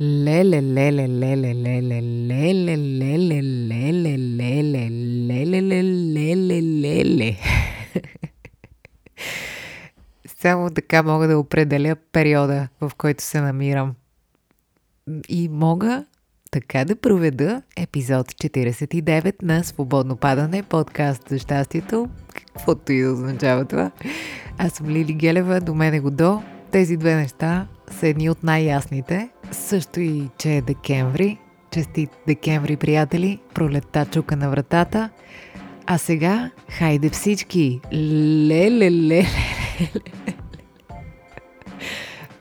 Леле, леле, леле, леле, леле, леле, леле, леле, леле, леле, леле. Само така мога да определя периода, в който се намирам. И мога така да проведа епизод 49 на Свободно падане, подкаст за щастието, каквото и да означава това. Аз съм Лили Гелева, до мене го до. Тези две неща са едни от най-ясните. Също и, че е декември. Честит декември, приятели. Пролетта чука на вратата. А сега, хайде всички! Леле, леле, леле.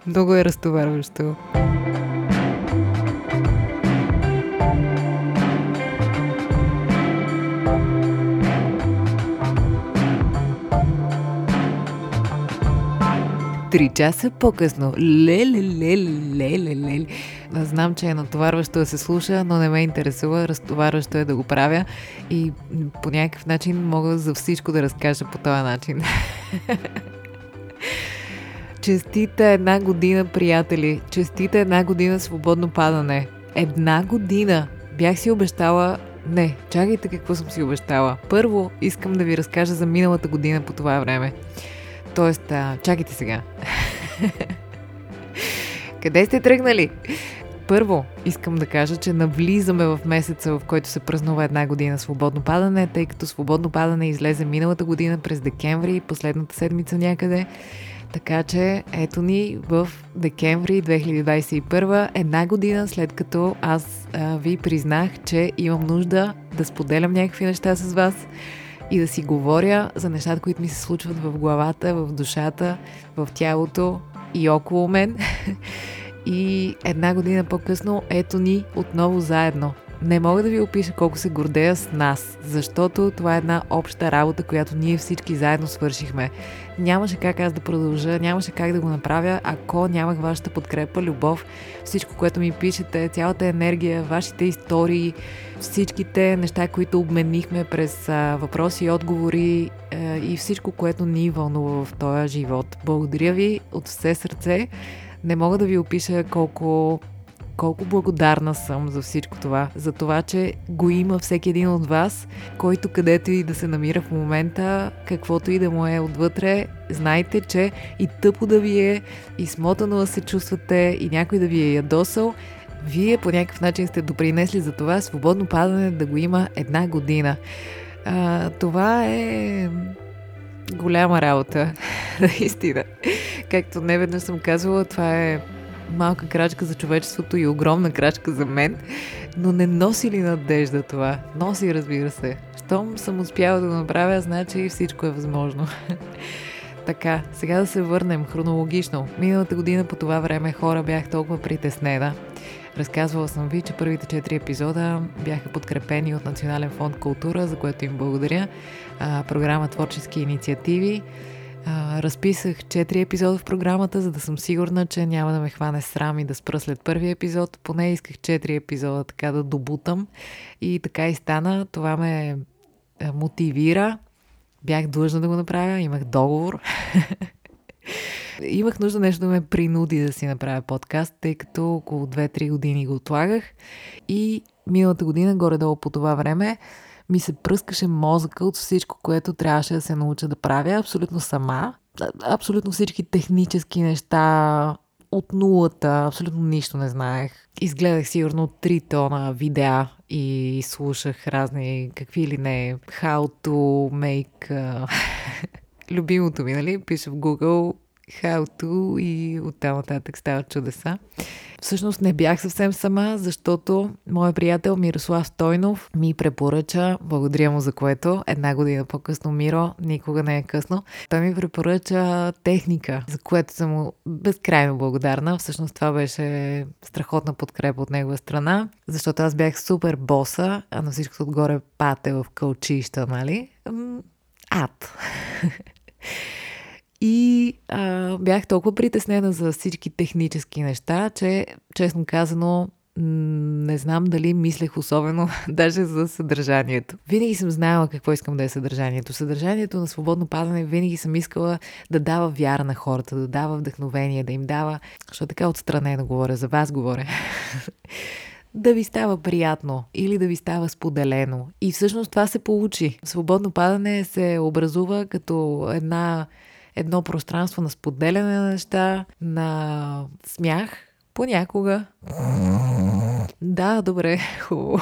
Много е разтоварващо. Три часа по-късно. Леле, леле, леле, леле. Знам, че е натоварващо да се слуша, но не ме интересува. Разтоварващо е да го правя и по някакъв начин мога за всичко да разкажа по този начин. Честита една година, приятели. Честита една година свободно падане. Една година. Бях си обещала не, чакайте какво съм си обещала. Първо искам да ви разкажа за миналата година по това време. Тоест, а, чакайте сега. Къде сте тръгнали? Първо, искам да кажа, че навлизаме в месеца, в който се празнува една година свободно падане, тъй като свободно падане излезе миналата година през декември, последната седмица някъде. Така че ето ни в декември 2021, една година след като аз а, ви признах, че имам нужда да споделям някакви неща с вас и да си говоря за нещата, които ми се случват в главата, в душата, в тялото и около мен. И една година по-късно, ето ни отново заедно. Не мога да ви опиша колко се гордея с нас, защото това е една обща работа, която ние всички заедно свършихме. Нямаше как аз да продължа, нямаше как да го направя, ако нямах вашата подкрепа, любов, всичко, което ми пишете, цялата енергия, вашите истории, всичките неща, които обменихме през въпроси и отговори а, и всичко, което ни вълнува в този живот. Благодаря ви от все сърце. Не мога да ви опиша колко колко благодарна съм за всичко това. За това, че го има всеки един от вас, който където и да се намира в момента, каквото и да му е отвътре, знайте, че и тъпо да ви е, и смотано да се чувствате, и някой да ви е ядосал, вие по някакъв начин сте допринесли за това свободно падане да го има една година. А, това е голяма работа, наистина. Както не веднъж съм казвала, това е малка крачка за човечеството и огромна крачка за мен, но не носи ли надежда това? Носи, разбира се. Щом съм успяла да го направя, значи всичко е възможно. така, сега да се върнем хронологично. Миналата година по това време хора бях толкова притеснена. Разказвала съм ви, че първите четири епизода бяха подкрепени от Национален фонд култура, за което им благодаря. А, програма Творчески инициативи. А, разписах четири епизода в програмата, за да съм сигурна, че няма да ме хване срам и да спра след първия епизод. Поне исках четири епизода така да добутам. И така и стана. Това ме мотивира. Бях длъжна да го направя, имах договор. Имах нужда нещо да ме принуди да си направя подкаст, тъй като около 2-3 години го отлагах и миналата година, горе-долу по това време, ми се пръскаше мозъка от всичко, което трябваше да се науча да правя абсолютно сама. Абсолютно всички технически неща от нулата, абсолютно нищо не знаех. Изгледах сигурно 3 тона видеа и слушах разни какви ли не how to make любимото ми, нали? Пиша в Google how to и оттам нататък стават чудеса. Всъщност не бях съвсем сама, защото моят приятел Мирослав Стойнов ми препоръча, благодаря му за което, една година по-късно Миро, никога не е късно, той ми препоръча техника, за което съм му безкрайно благодарна. Всъщност това беше страхотна подкрепа от негова страна, защото аз бях супер боса, а на всичкото отгоре пате в кълчища, нали? Ад. И а, бях толкова притеснена за всички технически неща, че, честно казано, не знам дали мислех особено даже за съдържанието. Винаги съм знаела какво искам да е съдържанието. Съдържанието на свободно падане винаги съм искала да дава вяра на хората, да дава вдъхновение, да им дава, защото така отстранено говоря, за вас говоря, да ви става приятно или да ви става споделено. И всъщност това се получи. Свободно падане се образува като една, едно пространство на споделяне на неща, на смях, понякога. Да, добре, хубаво.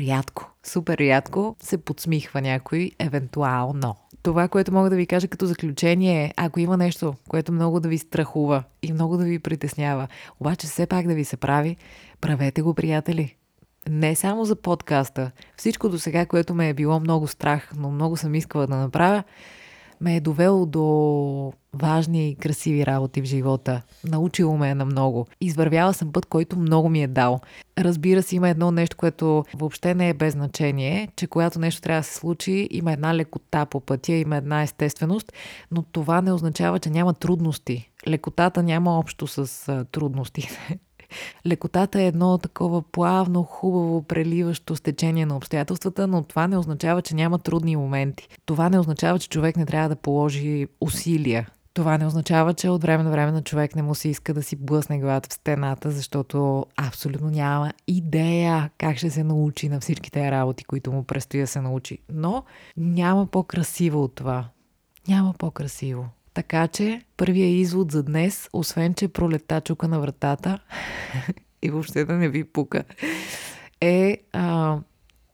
Рядко, супер рядко се подсмихва някой, евентуално. Това, което мога да ви кажа като заключение е, ако има нещо, което много да ви страхува и много да ви притеснява, обаче все пак да ви се прави, правете го, приятели. Не само за подкаста. Всичко до сега, което ме е било много страх, но много съм искала да направя, ме е довело до важни и красиви работи в живота. Научило ме е на много. Извървяла съм път, който много ми е дал. Разбира се, има едно нещо, което въобще не е без значение, че когато нещо трябва да се случи, има една лекота по пътя, има една естественост, но това не означава, че няма трудности. Лекотата няма общо с трудностите. Лекотата е едно такова плавно, хубаво, преливащо стечение на обстоятелствата, но това не означава, че няма трудни моменти. Това не означава, че човек не трябва да положи усилия. Това не означава, че от време на време на човек не му се иска да си блъсне главата в стената, защото абсолютно няма идея как ще се научи на всичките работи, които му предстои да се научи. Но няма по-красиво от това. Няма по-красиво. Така че, първия извод за днес, освен че пролета чука на вратата и въобще да не ви пука, е а,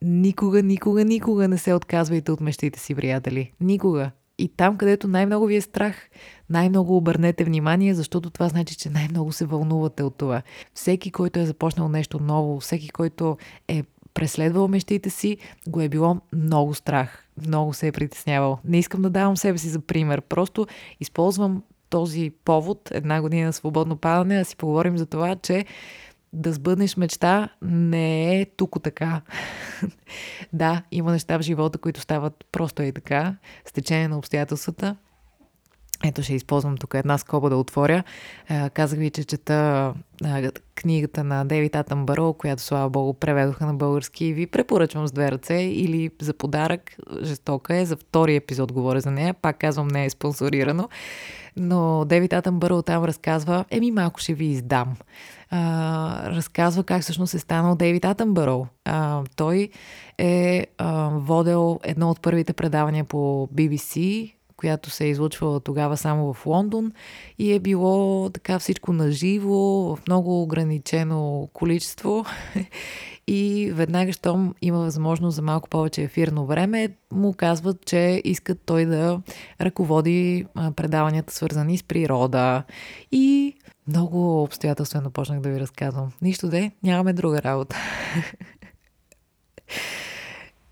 никога, никога, никога не се отказвайте от мечтите си, приятели. Никога. И там, където най-много ви е страх, най-много обърнете внимание, защото това значи, че най-много се вълнувате от това. Всеки, който е започнал нещо ново, всеки, който е преследвал мечтите си, го е било много страх. Много се е притеснявал. Не искам да давам себе си за пример. Просто използвам този повод, една година на свободно падане, да си поговорим за това, че да сбъднеш мечта не е тук така. да, има неща в живота, които стават просто и така, с течение на обстоятелствата. Ето ще използвам тук една скоба да отворя. Казах ви, че чета книгата на Дейвид Атъмбъро, която слава богу преведоха на български ви препоръчвам с две ръце или за подарък. Жестока е. За втори епизод говоря за нея. Пак казвам, не е спонсорирано. Но Дейвид Атъмбъро там разказва, еми малко ще ви издам. А, разказва как всъщност е станал Дейвид Атъмбъро. А, той е а, водел едно от първите предавания по BBC, която се е излучвала тогава само в Лондон и е било така всичко наживо, в много ограничено количество. И веднага, щом има възможност за малко повече ефирно време, му казват, че искат той да ръководи предаванията, свързани с природа. И много обстоятелствено почнах да ви разказвам. Нищо де, нямаме друга работа.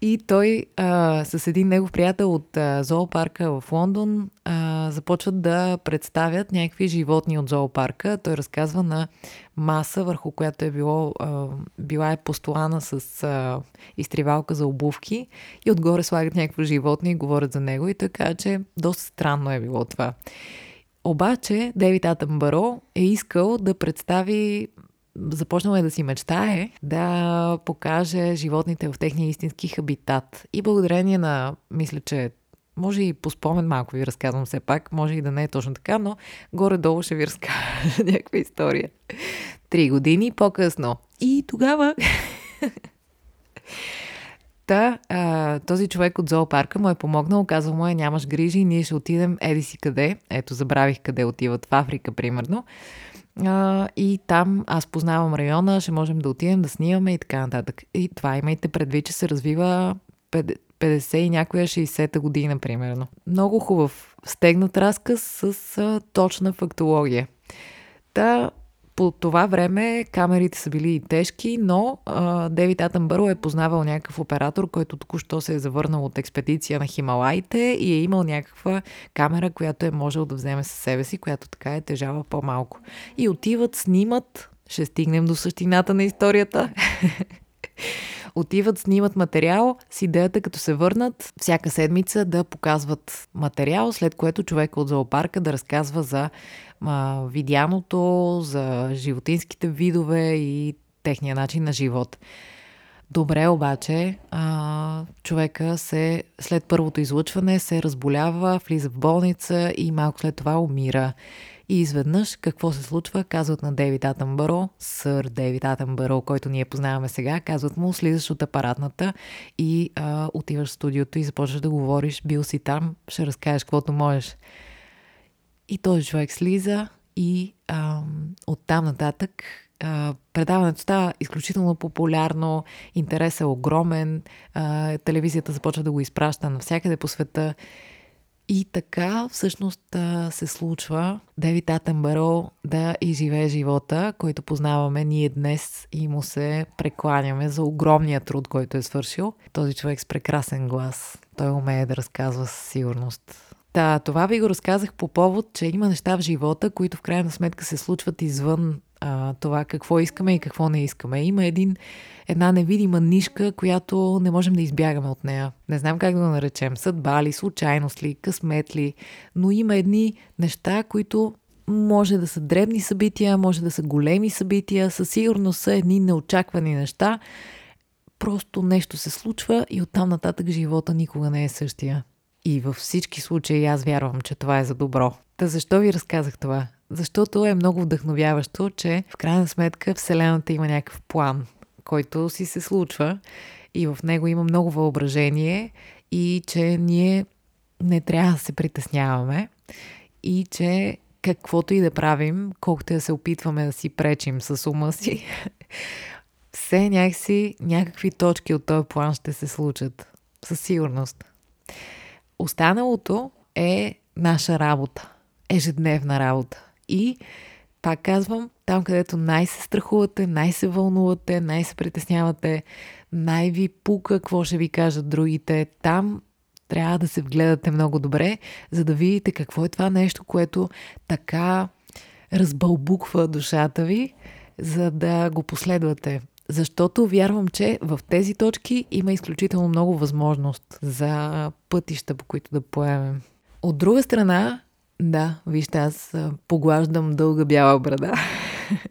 И той а, с един негов приятел от а, зоопарка в Лондон а, започват да представят някакви животни от зоопарка. Той разказва на маса, върху която е било, а, била е постолана с а, изтривалка за обувки и отгоре слагат някакво животни и говорят за него. И така, че доста странно е било това. Обаче Дейвид Атъмбаро е искал да представи започнала е да си мечтае да покаже животните в техния истински хабитат. И благодарение на, мисля, че може и по спомен малко ви разказвам все пак, може и да не е точно така, но горе-долу ще ви разкажа някаква история. Три години по-късно. И тогава... Та, а, този човек от зоопарка му е помогнал, казал му е, нямаш грижи, ние ще отидем еди си къде. Ето, забравих къде отиват, в Африка, примерно. А, и там аз познавам района, ще можем да отидем да снимаме и така нататък. И това имайте предвид, че се развива 50 и някоя 60-та година, примерно. Много хубав стегнат разказ с а, точна фактология. Та, по това време камерите са били и тежки, но а, Дейвид Атънбъро е познавал някакъв оператор, който току-що се е завърнал от експедиция на Хималаите и е имал някаква камера, която е можел да вземе със себе си, която така е тежава по-малко. И отиват, снимат, ще стигнем до същината на историята. Отиват, снимат материал с идеята, като се върнат всяка седмица да показват материал, след което човек от зоопарка да разказва за а, видяното, за животинските видове и техния начин на живот. Добре, обаче, а, човека се след първото излъчване се разболява, влиза в болница и малко след това умира. И изведнъж какво се случва? Казват на Дейвид Атъмбъро, сър Дейвид Атъмбъро, който ние познаваме сега, казват му, слизаш от апаратната и а, отиваш в студиото и започваш да говориш, бил си там, ще разкажеш каквото можеш. И този човек слиза и а, оттам нататък а, предаването става изключително популярно, интересът е огромен, а, телевизията започва да го изпраща навсякъде по света. И така всъщност се случва Девид Атенбаро да изживее живота, който познаваме ние днес и му се прекланяме за огромния труд, който е свършил. Този човек с прекрасен глас. Той умее да разказва със сигурност. Та, това ви го разказах по повод, че има неща в живота, които в крайна сметка се случват извън а, това какво искаме и какво не искаме. Има един, една невидима нишка, която не можем да избягаме от нея. Не знам как да го наречем. Съдба ли, случайност ли, късмет ли, но има едни неща, които може да са дребни събития, може да са големи събития, със сигурност са едни неочаквани неща. Просто нещо се случва и оттам нататък живота никога не е същия. И във всички случаи аз вярвам, че това е за добро. Та защо ви разказах това? Защото е много вдъхновяващо, че в крайна сметка Вселената има някакъв план, който си се случва и в него има много въображение и че ние не трябва да се притесняваме и че каквото и да правим, колкото да се опитваме да си пречим с ума си, все някакси някакви точки от този план ще се случат. Със сигурност. Останалото е наша работа. Ежедневна работа. И, пак казвам, там където най-се страхувате, най-се вълнувате, най-се притеснявате, най-ви пука какво ще ви кажат другите, там трябва да се вгледате много добре, за да видите какво е това нещо, което така разбълбуква душата ви, за да го последвате. Защото вярвам, че в тези точки има изключително много възможност за пътища, по които да поемем. От друга страна, да, вижте, аз поглаждам дълга бяла брада.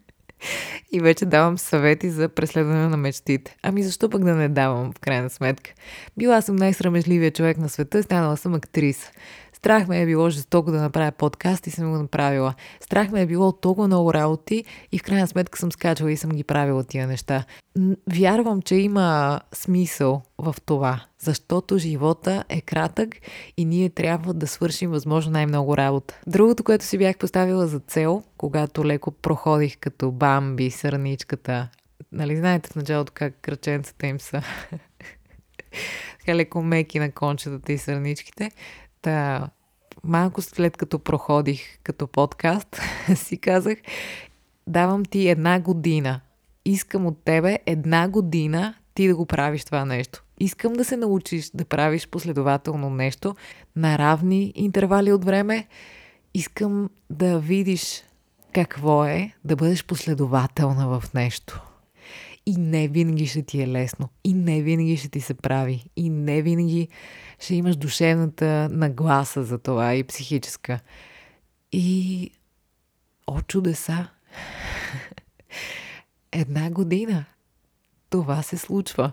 и вече давам съвети за преследване на мечтите. Ами защо пък да не давам, в крайна сметка? Била съм най-срамежливия човек на света, станала съм актриса. Страх ме е било жестоко да направя подкаст и съм го направила. Страх ме е било толкова много работи и в крайна сметка съм скачала и съм ги правила тия неща. Вярвам, че има смисъл в това, защото живота е кратък и ние трябва да свършим възможно най-много работа. Другото, което си бях поставила за цел, когато леко проходих като бамби, сърничката, нали знаете в началото как кръченцата им са леко меки на кончетата и сърничките, Та, малко след като проходих като подкаст, си казах, давам ти една година. Искам от тебе една година ти да го правиш това нещо. Искам да се научиш да правиш последователно нещо на равни интервали от време. Искам да видиш какво е да бъдеш последователна в нещо. И не винаги ще ти е лесно. И не винаги ще ти се прави. И не винаги ще имаш душевната нагласа за това и психическа. И о чудеса! Една година. Това се случва.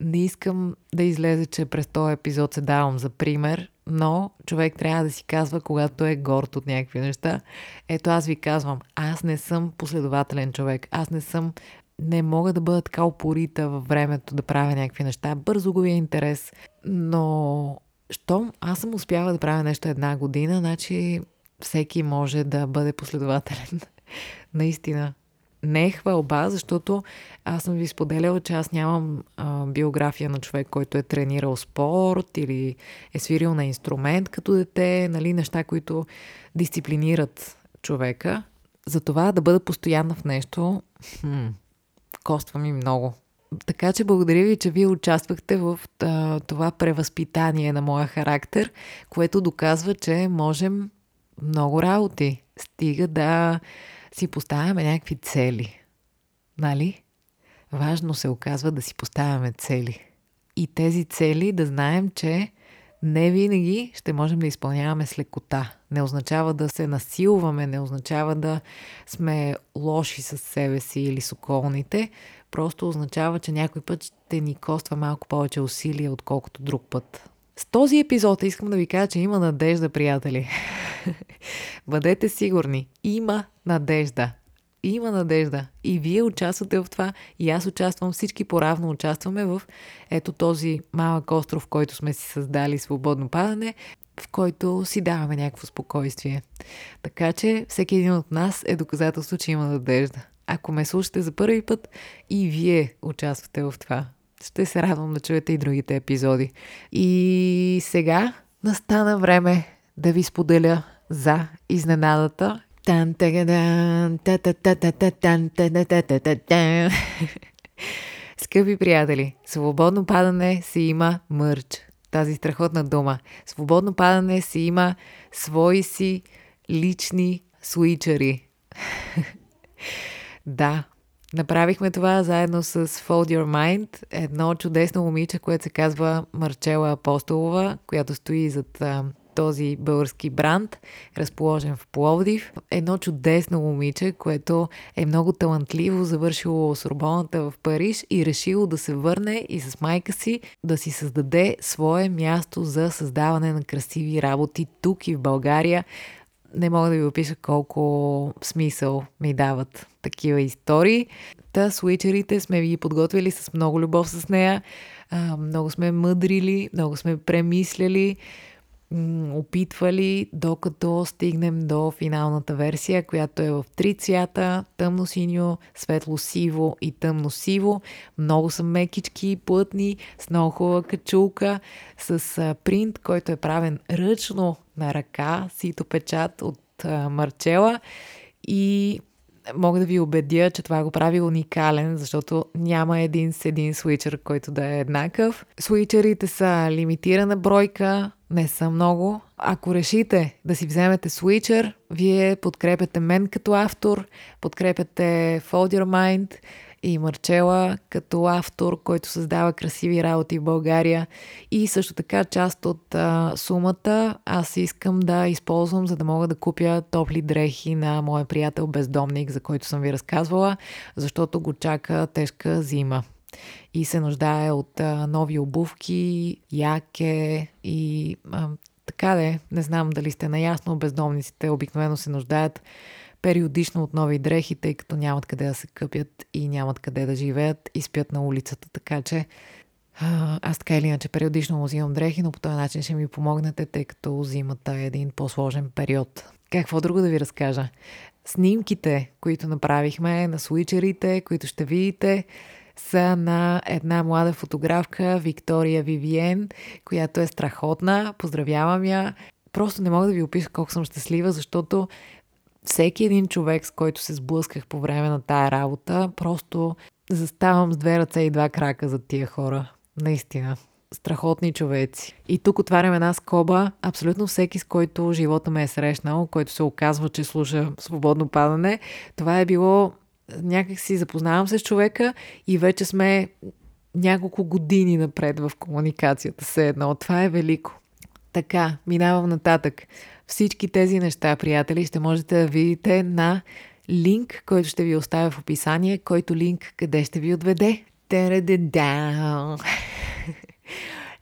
Не искам да излезе, че през този епизод се давам за пример, но човек трябва да си казва, когато е горд от някакви неща. Ето аз ви казвам, аз не съм последователен човек. Аз не съм не мога да бъда така упорита във времето да правя някакви неща. Бързо е интерес. Но, щом аз съм успяла да правя нещо една година, значи всеки може да бъде последователен. Наистина. Не е хвалба, защото аз съм ви споделяла, че аз нямам а, биография на човек, който е тренирал спорт или е свирил на инструмент като дете, нали, неща, които дисциплинират човека. Затова да бъда постоянна в нещо, хм, коства ми много. Така че благодаря ви, че вие участвахте в това превъзпитание на моя характер, което доказва, че можем много работи. Стига да си поставяме някакви цели. Нали? важно се оказва да си поставяме цели. И тези цели да знаем, че не винаги ще можем да изпълняваме с лекота. Не означава да се насилваме, не означава да сме лоши с себе си или с околните. Просто означава, че някой път ще ни коства малко повече усилия, отколкото друг път. С този епизод искам да ви кажа, че има надежда, приятели. Бъдете сигурни, има надежда. Има надежда. И вие участвате в това, и аз участвам, всички поравно участваме в ето този малък остров, който сме си създали свободно падане, в който си даваме някакво спокойствие. Така че всеки един от нас е доказателство, че има надежда. Ако ме слушате за първи път и вие участвате в това, ще се радвам да чуете и другите епизоди. И сега настана време да ви споделя за изненадата. Скъпи приятели, свободно падане си има мърч. Тази страхотна дума. Свободно падане си има свои си лични суичари. да, Направихме това заедно с Fold Your Mind, едно чудесно момиче, което се казва Марчела Апостолова, която стои зад този български бранд, разположен в Пловдив. Едно чудесно момиче, което е много талантливо, завършило Сорбоната в Париж и решило да се върне и с майка си да си създаде свое място за създаване на красиви работи тук и в България не мога да ви опиша колко смисъл ми дават такива истории. Та свичерите сме ви подготвили с много любов с нея. много сме мъдрили, много сме премисляли опитвали, докато стигнем до финалната версия, която е в три цвята тъмно-синьо, светло-сиво и тъмно-сиво. Много са мекички, плътни, с много хубава качулка, с принт, който е правен ръчно на ръка, сито печат от Марчела и мога да ви убедя, че това го прави уникален, защото няма един с един свичър, който да е еднакъв. Свичерите са лимитирана бройка, не са много. Ако решите да си вземете свичър, вие подкрепяте мен като автор, подкрепяте Fold Your Mind и Марчела като автор, който създава красиви работи в България. И също така част от а, сумата аз искам да използвам, за да мога да купя топли дрехи на моя приятел бездомник, за който съм ви разказвала, защото го чака тежка зима и се нуждае от а, нови обувки, яке и а, така де, не знам дали сте наясно, бездомниците обикновено се нуждаят периодично от нови дрехи, тъй като нямат къде да се къпят и нямат къде да живеят и спят на улицата. Така че аз така или иначе периодично му взимам дрехи, но по този начин ще ми помогнете, тъй като зимата е един по-сложен период. Какво друго да ви разкажа? Снимките, които направихме на свичерите, които ще видите, са на една млада фотографка, Виктория Вивиен, която е страхотна. Поздравявам я. Просто не мога да ви опиша колко съм щастлива, защото всеки един човек, с който се сблъсках по време на тая работа, просто заставам с две ръце и два крака за тия хора. Наистина. Страхотни човеци. И тук отварям една скоба. Абсолютно всеки, с който живота ме е срещнал, който се оказва, че слуша свободно падане, това е било някак си запознавам се с човека и вече сме няколко години напред в комуникацията се едно. Това е велико. Така, минавам нататък. Всички тези неща, приятели, ще можете да видите на линк, който ще ви оставя в описание, който линк къде ще ви отведе.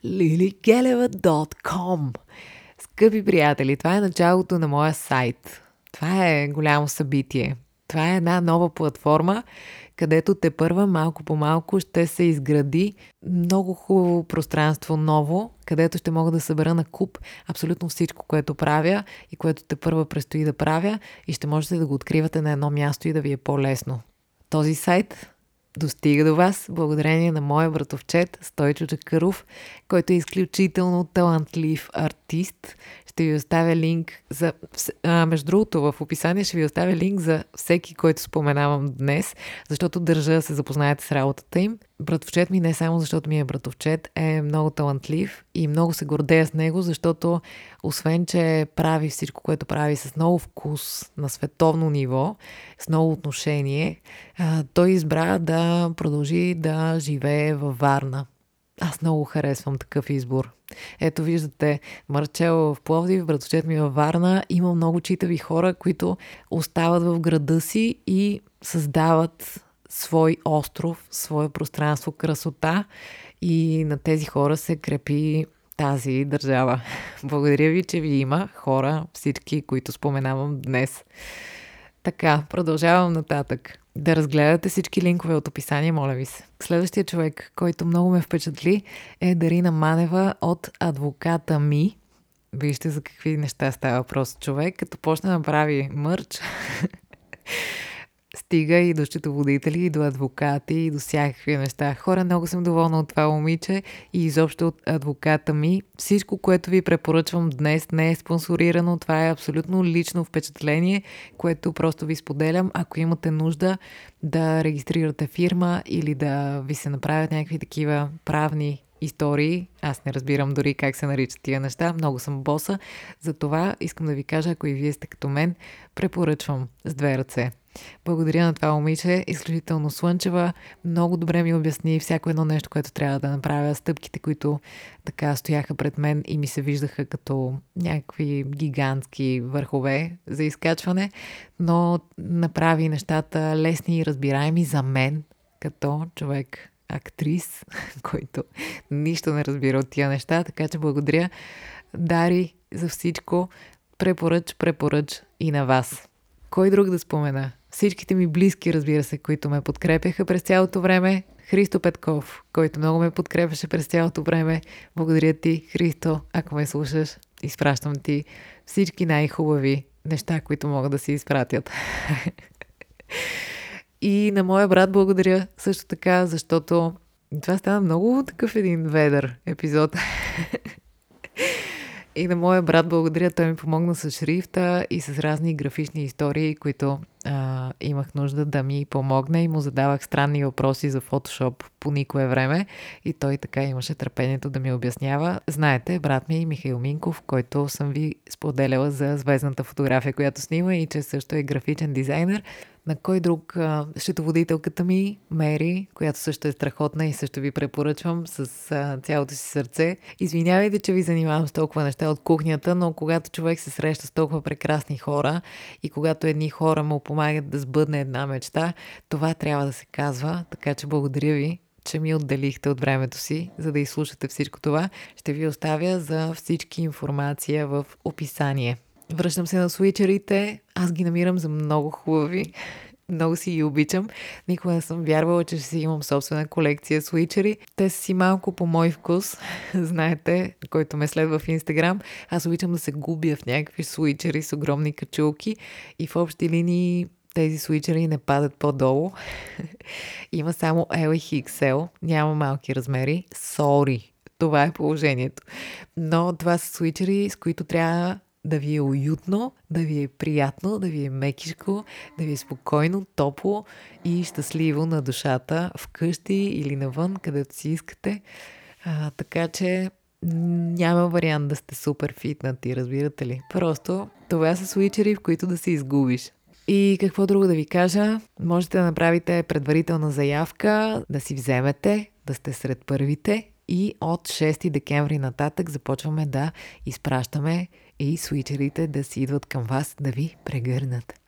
lilygeleva.com Скъпи приятели, това е началото на моя сайт. Това е голямо събитие. Това е една нова платформа, където те първа малко по малко ще се изгради много хубаво пространство ново, където ще мога да събера на куп абсолютно всичко, което правя и което те първа предстои да правя и ще можете да го откривате на едно място и да ви е по-лесно. Този сайт достига до вас благодарение на моя братовчет Стойчо Чакаров, който е изключително талантлив артист. Ще ви оставя линк за... А, между другото, в описание ще ви оставя линк за всеки, който споменавам днес, защото държа да се запознаете с работата им. Братовчет ми не само защото ми е братовчет, е много талантлив и много се гордея с него, защото освен, че прави всичко, което прави с много вкус на световно ниво, с много отношение, той избра да продължи да живее във Варна. Аз много харесвам такъв избор. Ето виждате, Марчел в Пловдив, братовчет ми във Варна. Има много читави хора, които остават в града си и създават свой остров, свое пространство, красота и на тези хора се крепи тази държава. Благодаря ви, че ви има хора, всички, които споменавам днес. Така, продължавам нататък. Да разгледате всички линкове от описание, моля ви се. Следващия човек, който много ме впечатли, е Дарина Манева от адвоката ми. Вижте за какви неща става въпрос човек, като почне да прави мърч. стига и до счетоводители, и до адвокати, и до всякакви неща. Хора, много съм доволна от това момиче и изобщо от адвоката ми. Всичко, което ви препоръчвам днес, не е спонсорирано. Това е абсолютно лично впечатление, което просто ви споделям. Ако имате нужда да регистрирате фирма или да ви се направят някакви такива правни истории. Аз не разбирам дори как се наричат тия неща. Много съм боса. Затова искам да ви кажа, ако и вие сте като мен, препоръчвам с две ръце. Благодаря на това момиче, изключително слънчева, много добре ми обясни всяко едно нещо, което трябва да направя, стъпките, които така стояха пред мен и ми се виждаха като някакви гигантски върхове за изкачване, но направи нещата лесни и разбираеми за мен, като човек актрис, който нищо не разбира от тия неща, така че благодаря Дари за всичко. Препоръч, препоръч и на вас. Кой друг да спомена? Всичките ми близки, разбира се, които ме подкрепяха през цялото време. Христо Петков, който много ме подкрепяше през цялото време. Благодаря ти, Христо, ако ме слушаш. Изпращам ти всички най-хубави неща, които могат да си изпратят. И на моя брат благодаря също така, защото това стана много такъв един ведър епизод. И на моя брат благодаря, той ми помогна с шрифта и с разни графични истории, които а, имах нужда да ми помогне и му задавах странни въпроси за фотошоп по никое време и той така имаше търпението да ми обяснява. Знаете, брат ми е Михаил Минков, който съм ви споделяла за звездната фотография, която снима и че също е графичен дизайнер. На кой друг? Счетоводителката ми, Мери, която също е страхотна и също ви препоръчвам с а, цялото си сърце. Извинявайте, че ви занимавам с толкова неща от кухнята, но когато човек се среща с толкова прекрасни хора и когато едни хора му помагат да сбъдне една мечта, това трябва да се казва. Така че благодаря ви, че ми отделихте от времето си, за да изслушате всичко това. Ще ви оставя за всички информация в описание. Връщам се на свичерите. Аз ги намирам за много хубави. Много си ги обичам. Никога не съм вярвала, че ще си имам собствена колекция свичери. Те са си малко по мой вкус. Знаете, който ме следва в Инстаграм. Аз обичам да се губя в някакви свичери с огромни качулки и в общи линии тези свичери не падат по-долу. Има само L и XL. Няма малки размери. Сори. Това е положението. Но това са свичери, с които трябва да ви е уютно, да ви е приятно, да ви е мекишко, да ви е спокойно, топло и щастливо на душата, вкъщи или навън, където си искате. А, така че няма вариант да сте супер фитнати, разбирате ли? Просто това са свичери, в които да се изгубиш. И какво друго да ви кажа? Можете да направите предварителна заявка, да си вземете, да сте сред първите и от 6 декември нататък започваме да изпращаме и свичерите да си идват към вас да ви прегърнат.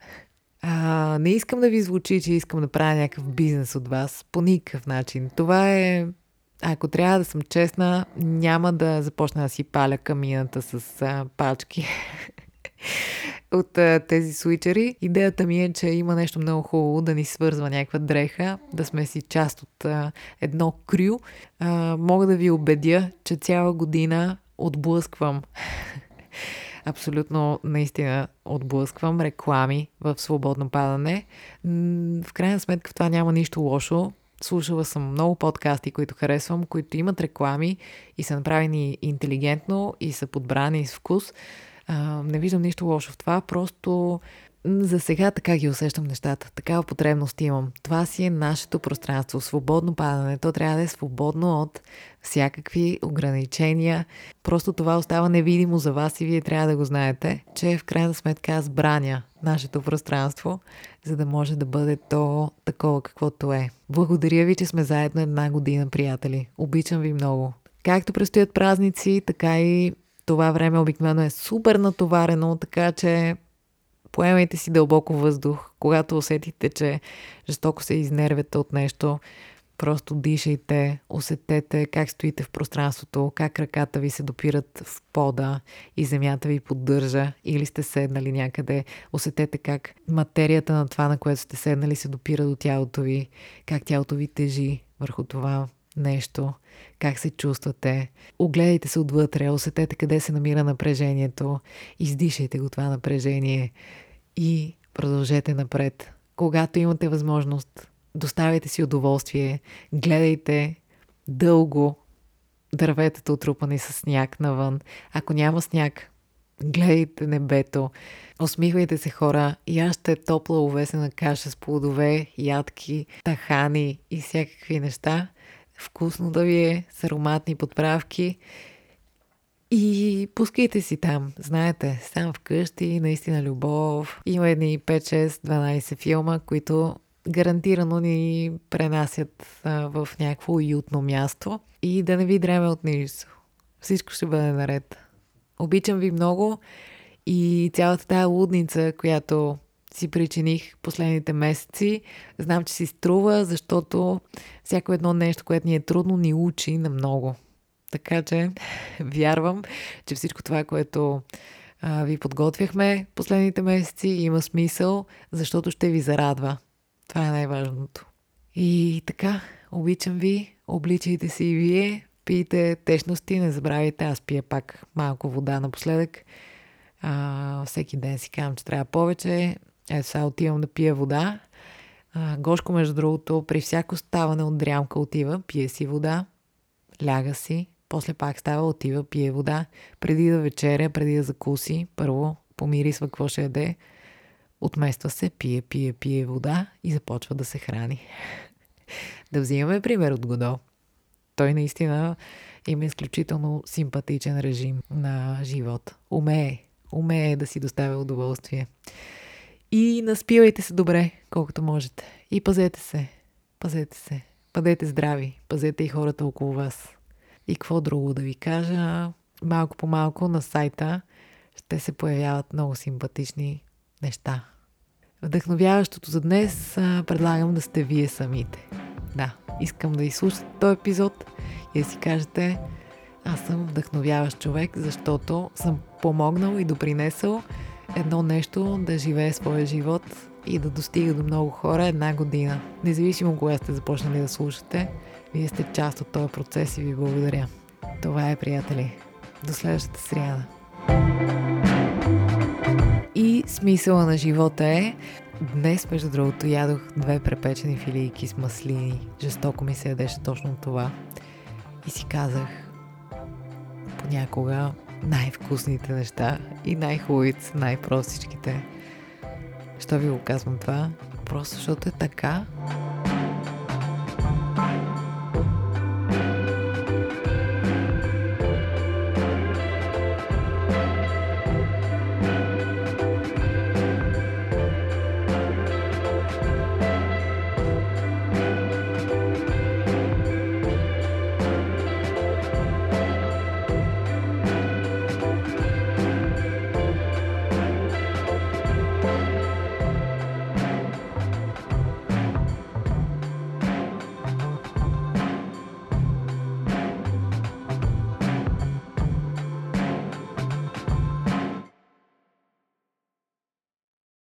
А, не искам да ви звучи, че искам да правя някакъв бизнес от вас. По никакъв начин. Това е... Ако трябва да съм честна, няма да започна да си паля камината с а, пачки от а, тези свичери. Идеята ми е, че има нещо много хубаво да ни свързва някаква дреха, да сме си част от а, едно крю. А, мога да ви убедя, че цяла година отблъсквам абсолютно наистина отблъсквам реклами в свободно падане. В крайна сметка в това няма нищо лошо. Слушала съм много подкасти, които харесвам, които имат реклами и са направени интелигентно и са подбрани с вкус. Не виждам нищо лошо в това, просто за сега така ги усещам нещата. Такава потребност имам. Това си е нашето пространство. Свободно падане. То трябва да е свободно от всякакви ограничения. Просто това остава невидимо за вас и вие трябва да го знаете, че в крайна сметка аз браня нашето пространство, за да може да бъде то такова каквото е. Благодаря ви, че сме заедно една година, приятели. Обичам ви много. Както предстоят празници, така и това време обикновено е супер натоварено, така че поемайте си дълбоко въздух. Когато усетите, че жестоко се изнервяте от нещо, просто дишайте, усетете как стоите в пространството, как ръката ви се допират в пода и земята ви поддържа или сте седнали някъде. Усетете как материята на това, на което сте седнали, се допира до тялото ви, как тялото ви тежи върху това нещо, как се чувствате. Огледайте се отвътре, усетете къде се намира напрежението, издишайте го това напрежение и продължете напред. Когато имате възможност, доставяйте си удоволствие, гледайте дълго дърветата отрупани с сняг навън. Ако няма сняг, гледайте небето, усмихвайте се хора, яще топла увесена каша с плодове, ядки, тахани и всякакви неща – вкусно да ви е, с ароматни подправки. И пускайте си там, знаете, сам вкъщи, наистина любов. Има едни 5, 6, 12 филма, които гарантирано ни пренасят в някакво уютно място и да не ви дреме от нищо. Всичко ще бъде наред. Обичам ви много и цялата тая лудница, която си причиних последните месеци. Знам, че си струва, защото всяко едно нещо, което ни е трудно, ни учи на много. Така че вярвам, че всичко това, което а, ви подготвяхме последните месеци, има смисъл, защото ще ви зарадва. Това е най-важното. И така, обичам ви, обличайте се и вие, пийте течности, не забравяйте, аз пия пак малко вода напоследък. А, всеки ден си казвам, че трябва повече. Ето сега отивам да пия вода. А, Гошко, между другото, при всяко ставане от дрямка отива, пие си вода, ляга си, после пак става, отива, пие вода. Преди да вечеря, преди да закуси, първо помирисва какво ще яде, отмества се, пие, пие, пие вода и започва да се храни. да взимаме пример от Годо. Той наистина има изключително симпатичен режим на живот. Умее, умее да си доставя удоволствие. И наспивайте се добре, колкото можете. И пазете се. Пазете се. Бъдете здрави. Пазете и хората около вас. И какво друго да ви кажа? Малко по малко на сайта ще се появяват много симпатични неща. Вдъхновяващото за днес предлагам да сте вие самите. Да, искам да изслушате този епизод и да си кажете аз съм вдъхновяващ човек, защото съм помогнал и допринесъл едно нещо да живее своя живот и да достига до много хора една година. Независимо кога сте започнали да слушате, вие сте част от този процес и ви благодаря. Това е, приятели. До следващата сряда. И смисъла на живота е Днес, между другото, ядох две препечени филийки с маслини. Жестоко ми се ядеше точно това. И си казах, понякога най-вкусните неща и най-хубавите най-простичките. Що ви го казвам това? Просто защото е така.